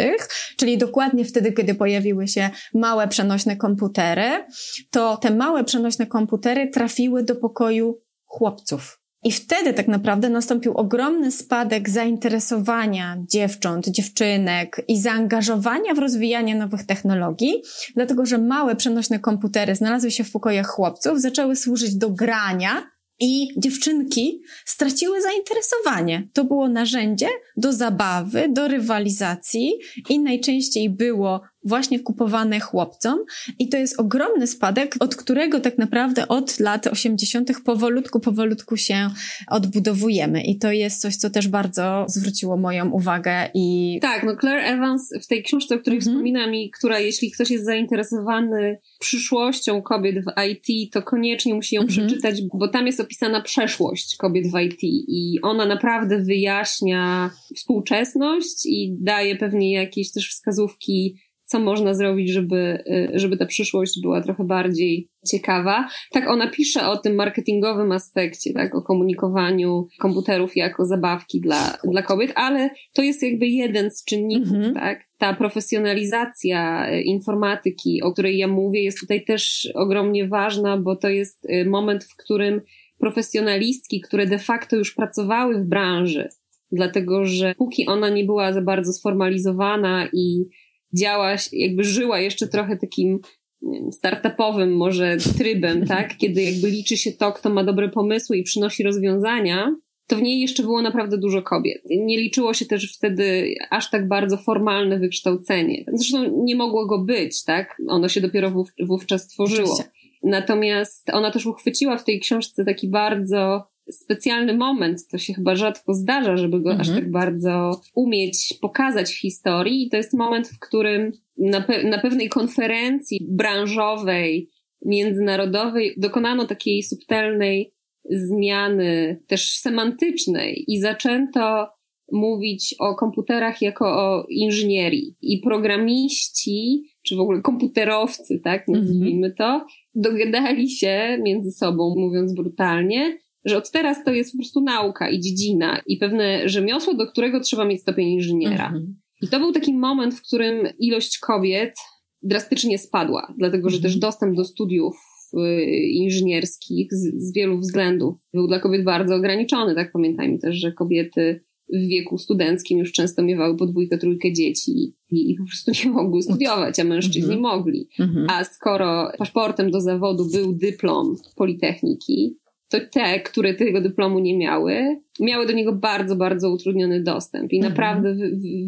czyli dokładnie wtedy, kiedy pojawiły się małe przenośne komputery, to te małe przenośne komputery trafiły do pokoju chłopców. I wtedy tak naprawdę nastąpił ogromny spadek zainteresowania dziewcząt, dziewczynek i zaangażowania w rozwijanie nowych technologii, dlatego że małe przenośne komputery znalazły się w pokojach chłopców, zaczęły służyć do grania, i dziewczynki straciły zainteresowanie. To było narzędzie do zabawy, do rywalizacji i najczęściej było właśnie kupowane chłopcom i to jest ogromny spadek, od którego tak naprawdę od lat 80. powolutku, powolutku się odbudowujemy i to jest coś, co też bardzo zwróciło moją uwagę i... Tak, no Claire Evans w tej książce, o której mm-hmm. wspominam i która, jeśli ktoś jest zainteresowany przyszłością kobiet w IT, to koniecznie musi ją mm-hmm. przeczytać, bo tam jest opisana przeszłość kobiet w IT i ona naprawdę wyjaśnia współczesność i daje pewnie jakieś też wskazówki co można zrobić, żeby, y, żeby ta przyszłość była trochę bardziej ciekawa. Tak, ona pisze o tym marketingowym aspekcie, tak, o komunikowaniu komputerów jako zabawki dla, dla kobiet, ale to jest jakby jeden z czynników, mhm. tak. Ta profesjonalizacja y, informatyki, o której ja mówię, jest tutaj też ogromnie ważna, bo to jest y, moment, w którym profesjonalistki, które de facto już pracowały w branży, dlatego że póki ona nie była za bardzo sformalizowana i działa, jakby żyła jeszcze trochę takim wiem, startupowym może trybem, tak? Kiedy jakby liczy się to, kto ma dobre pomysły i przynosi rozwiązania, to w niej jeszcze było naprawdę dużo kobiet. Nie liczyło się też wtedy aż tak bardzo formalne wykształcenie. Zresztą nie mogło go być, tak? Ono się dopiero wówczas tworzyło. Oczywiście. Natomiast ona też uchwyciła w tej książce taki bardzo specjalny moment, to się chyba rzadko zdarza, żeby go mhm. aż tak bardzo umieć pokazać w historii. I to jest moment, w którym na, pe na pewnej konferencji branżowej, międzynarodowej dokonano takiej subtelnej zmiany, też semantycznej, i zaczęto mówić o komputerach jako o inżynierii. I programiści, czy w ogóle komputerowcy, tak, nazwijmy to, dogadali się między sobą, mówiąc brutalnie, że od teraz to jest po prostu nauka i dziedzina i pewne rzemiosło, do którego trzeba mieć stopień inżyniera. Mhm. I to był taki moment, w którym ilość kobiet drastycznie spadła, dlatego że też mhm. dostęp do studiów y, inżynierskich z, z, wielu względów był dla kobiet bardzo ograniczony. Tak pamiętajmy też, że kobiety w wieku studenckim już często miewały podwójkę, trójkę dzieci i, i po prostu nie mogły studiować, a mężczyźni mhm. mogli. Mhm. A skoro paszportem do zawodu był dyplom Politechniki, to te, które tego dyplomu nie miały, miały do niego bardzo, bardzo utrudniony dostęp. I mhm. naprawdę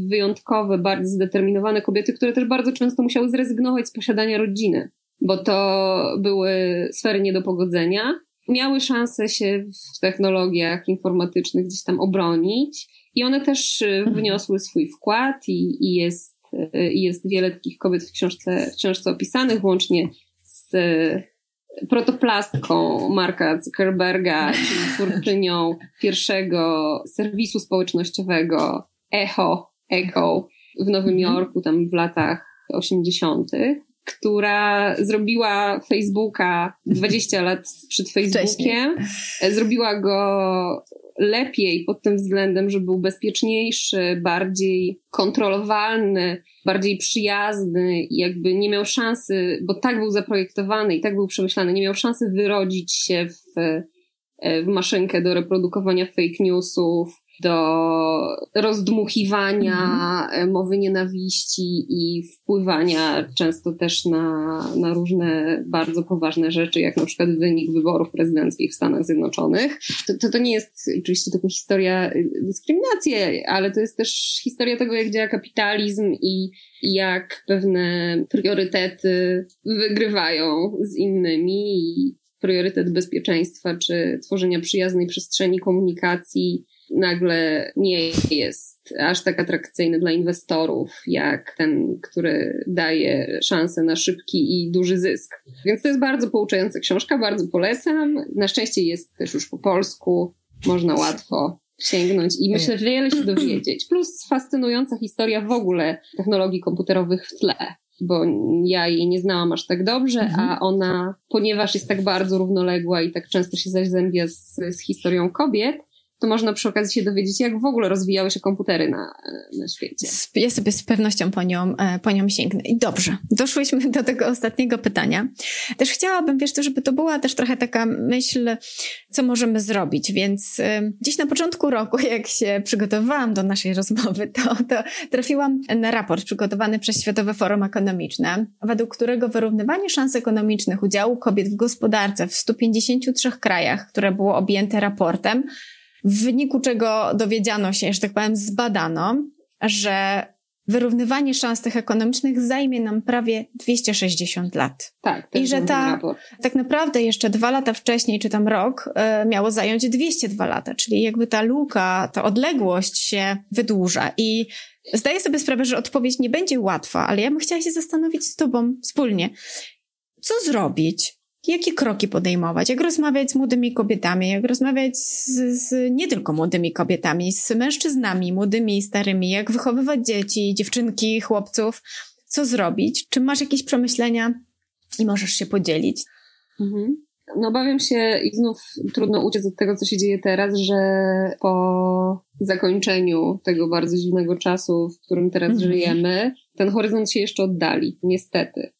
wyjątkowe, bardzo zdeterminowane kobiety, które też bardzo często musiały zrezygnować z posiadania rodziny, bo to były sfery nie do pogodzenia. Miały szansę się w technologiach informatycznych gdzieś tam obronić i one też y, mhm. wniosły swój wkład i, i jest, y, i jest wiele takich kobiet w książce, w książce opisanych, łącznie z protoplastką Marka Zuckerberga, czyli twórczynią pierwszego serwisu społecznościowego Echo, Echo w Nowym mhm. Jorku, tam w latach 80., która zrobiła Facebooka 20 lat przed Facebookiem. Wcześniej. Zrobiła go lepiej pod tym względem, że był bezpieczniejszy, bardziej kontrolowalny, bardziej przyjazny i jakby nie miał szansy, bo tak był zaprojektowany i tak był przemyślany, nie miał szansy wyrodzić się w, w maszynkę do reprodukowania fake newsów, do rozdmuchiwania mhm. mowy nienawiści i wpływania często też na, na różne bardzo poważne rzeczy, jak na przykład wynik wyborów prezydenckich w Stanach Zjednoczonych. To, to, to nie jest oczywiście tylko historia dyskryminacji, ale to jest też historia tego, jak działa kapitalizm i, i jak pewne priorytety wygrywają z innymi i priorytet bezpieczeństwa czy tworzenia przyjaznej przestrzeni komunikacji nagle nie jest aż tak atrakcyjny dla inwestorów, jak ten, który daje szansę na szybki i duży zysk. Więc to jest bardzo pouczająca książka, bardzo polecam. Na szczęście jest też już po polsku, można łatwo sięgnąć i myślę, że wiele się dowiedzieć. Plus fascynująca historia w ogóle technologii komputerowych w tle bo ja jej nie znałam aż tak dobrze, mhm. a ona, ponieważ jest tak bardzo równoległa i tak często się zazębia z, z historią kobiet, to można przy okazji się dowiedzieć, jak w ogóle rozwijały się komputery na, na świecie. Ja sobie z pewnością po nią, e, po nią sięgnę. I dobrze, doszłyśmy do tego ostatniego pytania. Też chciałabym, wiesz, to, żeby to była też trochę taka myśl, co możemy zrobić, więc e, gdzieś na początku roku, jak się przygotowałam do naszej rozmowy, to, to trafiłam na raport przygotowany przez Światowe Forum Ekonomiczne, według którego wyrównywanie szans ekonomicznych udziału kobiet w gospodarce w 153 krajach, które było objęte raportem, w wyniku czego dowiedziano się, że tak powiem, zbadano, że wyrównywanie szans tych ekonomicznych zajmie nam prawie 260 lat. Tak. I że ta, tak naprawdę jeszcze dwa lata wcześniej, czy tam rok, y, miało zająć 202 lata, czyli jakby ta luka, ta odległość się wydłuża. I zdaję sobie sprawę, że odpowiedź nie będzie łatwa, ale ja bym chciała się zastanowić z Tobą wspólnie. Co zrobić, jakie kroki podejmować, jak rozmawiać z młodymi kobietami, jak rozmawiać z, z, nie tylko młodymi kobietami, z mężczyznami, młodymi i starymi, jak wychowywać dzieci, dziewczynki, chłopców, co zrobić? Czy masz jakieś przemyślenia i możesz się podzielić? Mhm. No obawiam się i znów trudno uciec od tego, co się dzieje teraz, że po zakończeniu tego bardzo dziwnego czasu, w którym teraz mhm. żyjemy, ten horyzont się jeszcze oddali, niestety.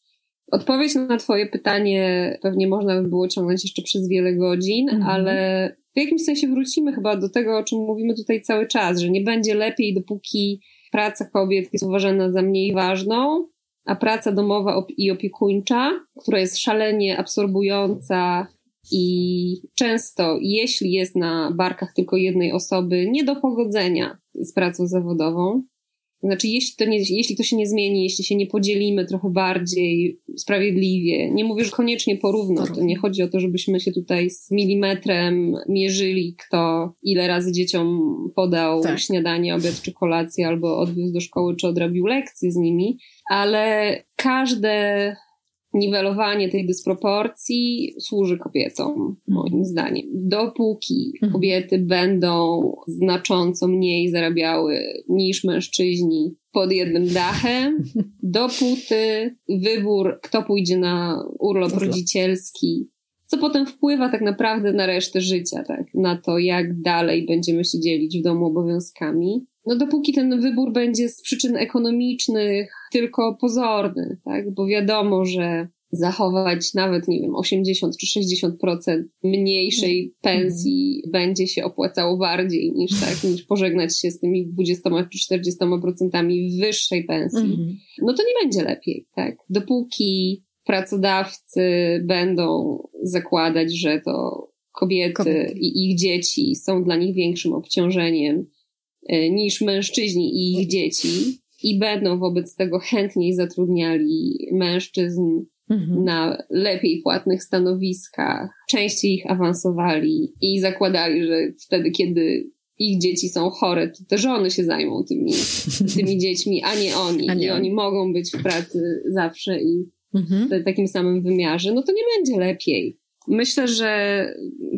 Odpowiedź na Twoje pytanie pewnie można by było ciągnąć jeszcze przez wiele godzin, mhm. ale w jakimś sensie wrócimy chyba do tego, o czym mówimy tutaj cały czas, że nie będzie lepiej, dopóki praca kobiet jest uważana za mniej ważną, a praca domowa i opiekuńcza, która jest szalenie absorbująca i często, jeśli jest na barkach tylko jednej osoby, nie do pogodzenia z pracą zawodową, znaczy, jeśli to, nie, jeśli to się nie zmieni, jeśli się nie podzielimy trochę bardziej sprawiedliwie, nie mówię, że koniecznie porówno, to nie chodzi o to, żebyśmy się tutaj z milimetrem mierzyli, kto ile razy dzieciom podał tak. śniadanie, obiad czy kolację, albo odwiózł do szkoły, czy odrabił lekcje z nimi, ale każde niwelowanie tej dysproporcji służy kobietom, moim zdaniem. Dopóki mhm. kobiety będą znacząco mniej zarabiały niż mężczyźni pod jednym dachem, dopóty wybór, kto pójdzie na urlop rodzicielski, co potem wpływa tak naprawdę na resztę życia, tak? Na to, jak dalej będziemy się dzielić w domu obowiązkami no dopóki ten wybór będzie z przyczyn ekonomicznych tylko pozorny, tak? Bo wiadomo, że zachować nawet, nie wiem, 80 czy 60% mniejszej pensji mm. będzie się opłacało bardziej niż tak, niż pożegnać się z tymi 20 czy 40% wyższej pensji, mm. no to nie będzie lepiej, tak? Dopóki pracodawcy będą zakładać, że to kobiety, kobiety. i ich dzieci są dla nich większym obciążeniem niż mężczyźni i ich dzieci i będą wobec tego chętniej zatrudniali mężczyzn mhm. na lepiej płatnych stanowiskach, częściej ich awansowali i zakładali, że wtedy, kiedy ich dzieci są chore, to te żony się zajmą tymi, tymi dziećmi, a nie oni. A nie I oni mogą być w pracy zawsze i mhm. w takim samym wymiarze, no to nie będzie lepiej. Myślę, że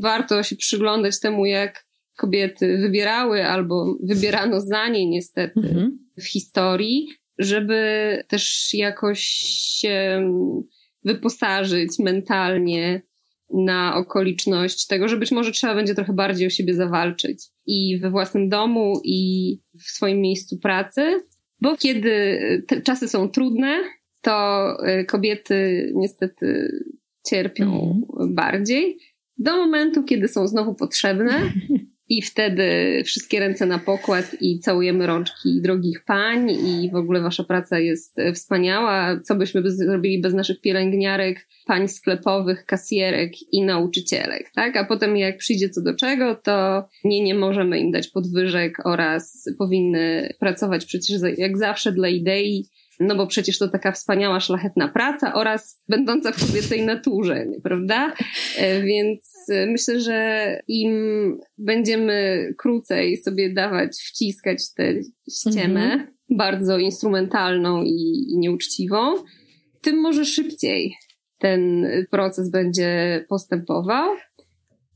warto się przyglądać temu, jak kobiety wybierały albo wybierano za nie niestety mhm. w historii, żeby też jakoś się wyposażyć mentalnie na okoliczność tego, że być może trzeba będzie trochę bardziej o siebie zawalczyć i we własnym domu, i w swoim miejscu pracy, bo kiedy te czasy są trudne, to y, kobiety niestety cierpią mm. bardziej. Do momentu, kiedy są znowu potrzebne, I wtedy wszystkie ręce na pokład i całujemy rączki drogich pań i w ogóle wasza praca jest wspaniała. Co byśmy zrobili bez naszych pielęgniarek, pań sklepowych, kasjerek i nauczycielek, tak? A potem jak przyjdzie co do czego, to nie, nie możemy im dać podwyżek oraz powinny pracować przecież jak zawsze dla idei no bo przecież to taka wspaniała, szlachetna praca oraz będąca w kobiecej naturze, prawda? E, więc e, myślę, że im będziemy krócej sobie dawać, wciskać tę ściemę, mhm. bardzo instrumentalną i, i nieuczciwą, tym może szybciej ten proces będzie postępował.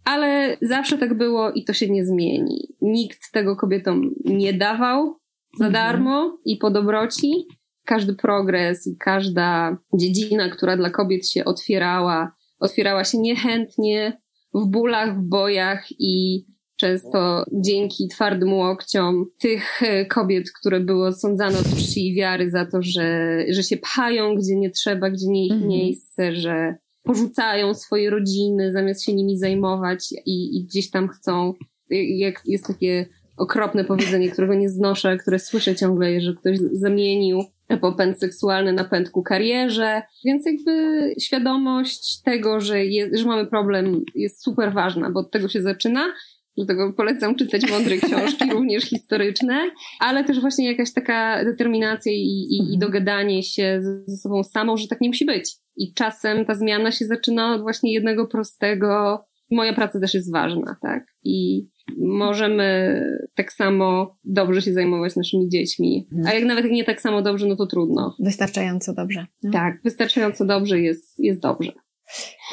Ale zawsze tak było i to się nie zmieni. Nikt tego kobietom nie dawał za mhm. darmo i po dobroci każdy progres i każda dziedzina, która dla kobiet się otwierała, otwierała się niechętnie, w bólach, w bojach i często dzięki twardym łokciom tych e, kobiet, które były osądzane od czci i wiary za to, że, że się pchają gdzie nie trzeba, gdzie nie ich mhm. miejsce, że porzucają swoje rodziny zamiast się nimi zajmować i, i gdzieś tam chcą, jak jest takie okropne powiedzenie, którego nie znoszę, które słyszę ciągle, że ktoś zamienił popęd seksualny na pęd ku karierze, więc jakby świadomość tego, że, jest, że mamy problem jest super ważna, bo od tego się zaczyna. Dlatego polecam czytać mądre książki, również historyczne, ale też właśnie jakaś taka determinacja i, i, i mhm. dogadanie się ze sobą samą, że tak nie musi być. I czasem ta zmiana się zaczyna od właśnie jednego prostego, moja praca też jest ważna, tak? I możemy tak samo dobrze się zajmować naszymi dziećmi. A jak nawet nie tak samo dobrze, no to trudno. Wystarczająco dobrze. No. Tak, wystarczająco dobrze jest, jest dobrze.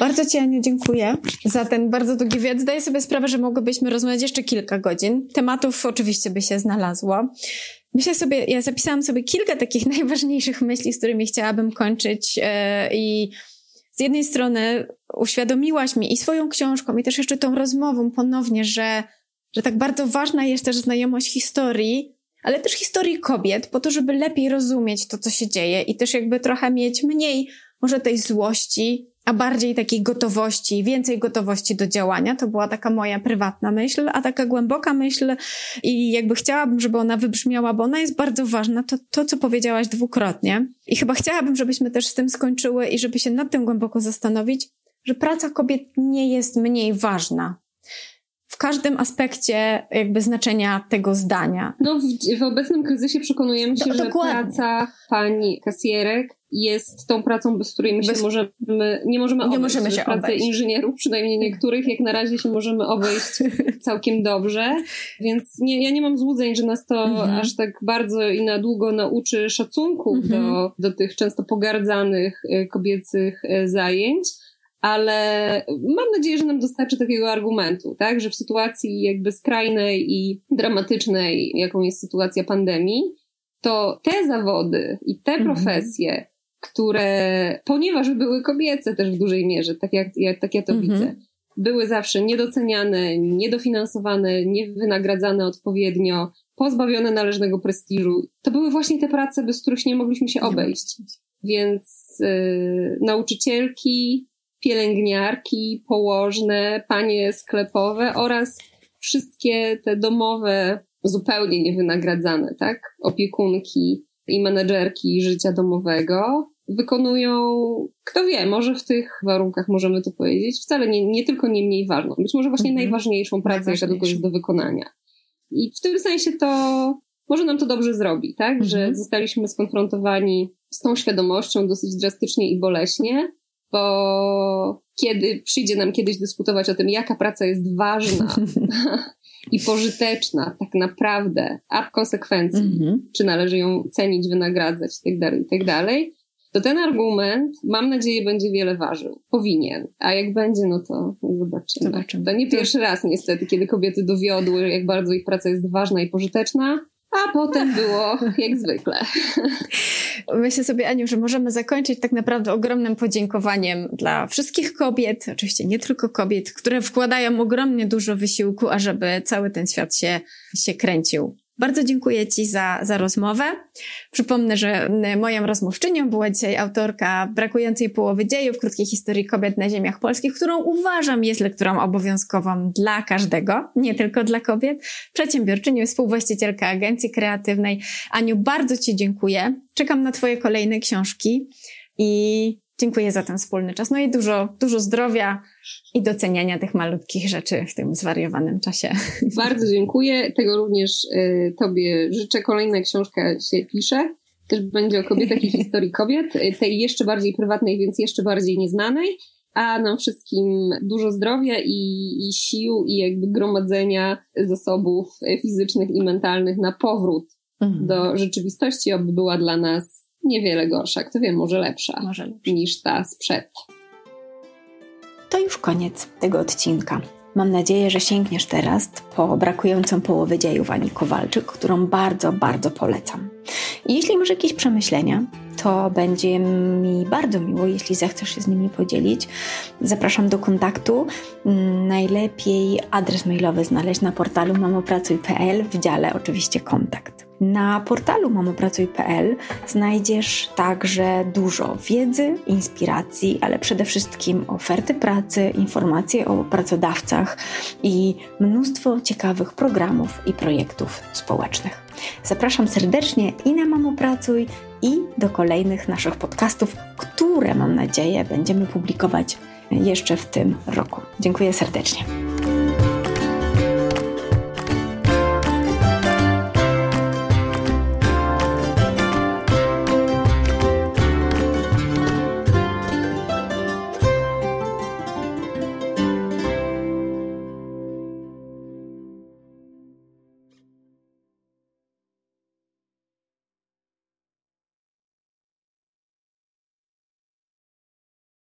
Bardzo Ci, Aniu, dziękuję za ten bardzo długi wywiad. Zdaję sobie sprawę, że mogłybyśmy rozmawiać jeszcze kilka godzin. Tematów oczywiście by się znalazło. Myślę sobie, ja zapisałam sobie kilka takich najważniejszych myśli, z którymi chciałabym kończyć yy, i z jednej strony uświadomiłaś mi i swoją książką, i też jeszcze tą rozmową ponownie, że że tak bardzo ważna jest też znajomość historii, ale też historii kobiet, po to, żeby lepiej rozumieć to, co się dzieje i też jakby trochę mieć mniej może tej złości, a bardziej takiej gotowości, więcej gotowości do działania. To była taka moja prywatna myśl, a taka głęboka myśl i jakby chciałabym, żeby ona wybrzmiała, bo ona jest bardzo ważna, to to, co powiedziałaś dwukrotnie. I chyba chciałabym, żebyśmy też z tym skończyły i żeby się nad tym głęboko zastanowić, że praca kobiet nie jest mniej ważna w każdym aspekcie jakby znaczenia tego zdania. No w, w obecnym kryzysie przekonujemy się, Do, że praca pani kasjerek jest tą pracą, bez której my się bez... możemy, nie możemy obejść. Nie możemy się pracę obejść. inżynierów, przynajmniej niektórych, jak na razie się możemy obejść całkiem dobrze, więc nie, ja nie mam złudzeń, że nas to mhm. aż tak bardzo i na długo nauczy szacunku mhm. do, do tych często pogardzanych e, kobiecych e, zajęć ale mam nadzieję, że nam dostarczy takiego argumentu, tak, że w sytuacji jakby skrajnej i dramatycznej, jaką jest sytuacja pandemii, to te zawody i te mhm. profesje, które, ponieważ były kobiece też w dużej mierze, tak jak, jak tak ja to mhm. widzę, były zawsze niedoceniane, niedofinansowane, niewynagradzane odpowiednio, pozbawione należnego prestiżu. To były właśnie te prace, bez których nie mogliśmy się obejść. Więc yy, nauczycielki, pielęgniarki, położne, panie sklepowe oraz wszystkie te domowe, zupełnie niewynagradzane, tak? Opiekunki i menedżerki życia domowego wykonują, kto wie, może w tych warunkach możemy to powiedzieć, wcale nie, nie tylko nie mniej ważną, być może właśnie mhm. najważniejszą pracę, jaka tylko jest do wykonania. I w tym sensie to może nam to dobrze zrobi, tak? Mhm. Że zostaliśmy skonfrontowani z tą świadomością dosyć drastycznie i boleśnie, bo kiedy przyjdzie nam kiedyś dyskutować o tym, jaka praca jest ważna i pożyteczna tak naprawdę, a w konsekwencji, mhm. czy należy ją cenić, wynagradzać itd., tak itd., tak to ten argument, mam nadzieję, będzie wiele ważył. Powinien. A jak będzie, no to zobaczymy. zobaczymy. To nie pierwszy raz niestety, kiedy kobiety dowiodły, jak bardzo ich praca jest ważna i pożyteczna, a potem było jak zwykle. Myślę sobie, Aniu, że możemy zakończyć tak naprawdę ogromnym podziękowaniem dla wszystkich kobiet, oczywiście nie tylko kobiet, które wkładają ogromnie dużo wysiłku, ażeby cały ten świat się, się kręcił. Bardzo dziękuję Ci za, za rozmowę. Przypomnę, że moją rozmówczynią była dzisiaj autorka brakującej połowy dziejów krótkiej historii kobiet na ziemiach polskich, którą uważam jest lekturą obowiązkową dla każdego, nie tylko dla kobiet. Przedsiębiorczynią, współwłaścicielka agencji kreatywnej. Aniu, bardzo Ci dziękuję. Czekam na Twoje kolejne książki i Dziękuję za ten wspólny czas. No i dużo, dużo zdrowia i doceniania tych malutkich rzeczy w tym zwariowanym czasie. Bardzo dziękuję. Tego również y, Tobie życzę. Kolejna książka się pisze. Też będzie o kobietach i historii kobiet. Y, tej jeszcze bardziej prywatnej, więc jeszcze bardziej nieznanej. A nam wszystkim dużo zdrowia i, i sił i jakby gromadzenia zasobów fizycznych i mentalnych na powrót mhm. do rzeczywistości, aby była dla nas niewiele gorsza, kto wie, może lepsza, może lepsza. niż ta sprzed. To już koniec tego odcinka. Mam nadzieję, że sięgniesz teraz po brakującą połowę dziejów Ani Kowalczyk, którą bardzo, bardzo polecam. I jeśli masz jakieś przemyślenia, to będzie mi bardzo miło, jeśli zechcesz się z nimi podzielić. Zapraszam do kontaktu. Najlepiej adres mailowy znaleźć na portalu mamopracuj.pl w dziale oczywiście kontakt. Na portalu mamopracuj.pl znajdziesz także dużo wiedzy, inspiracji, ale przede wszystkim oferty pracy, informacje o pracodawcach i mnóstwo ciekawych programów i projektów społecznych. Zapraszam serdecznie i na Mamo Pracuj, i do kolejnych naszych podcastów, które mam nadzieję będziemy publikować jeszcze w tym roku. Dziękuję serdecznie.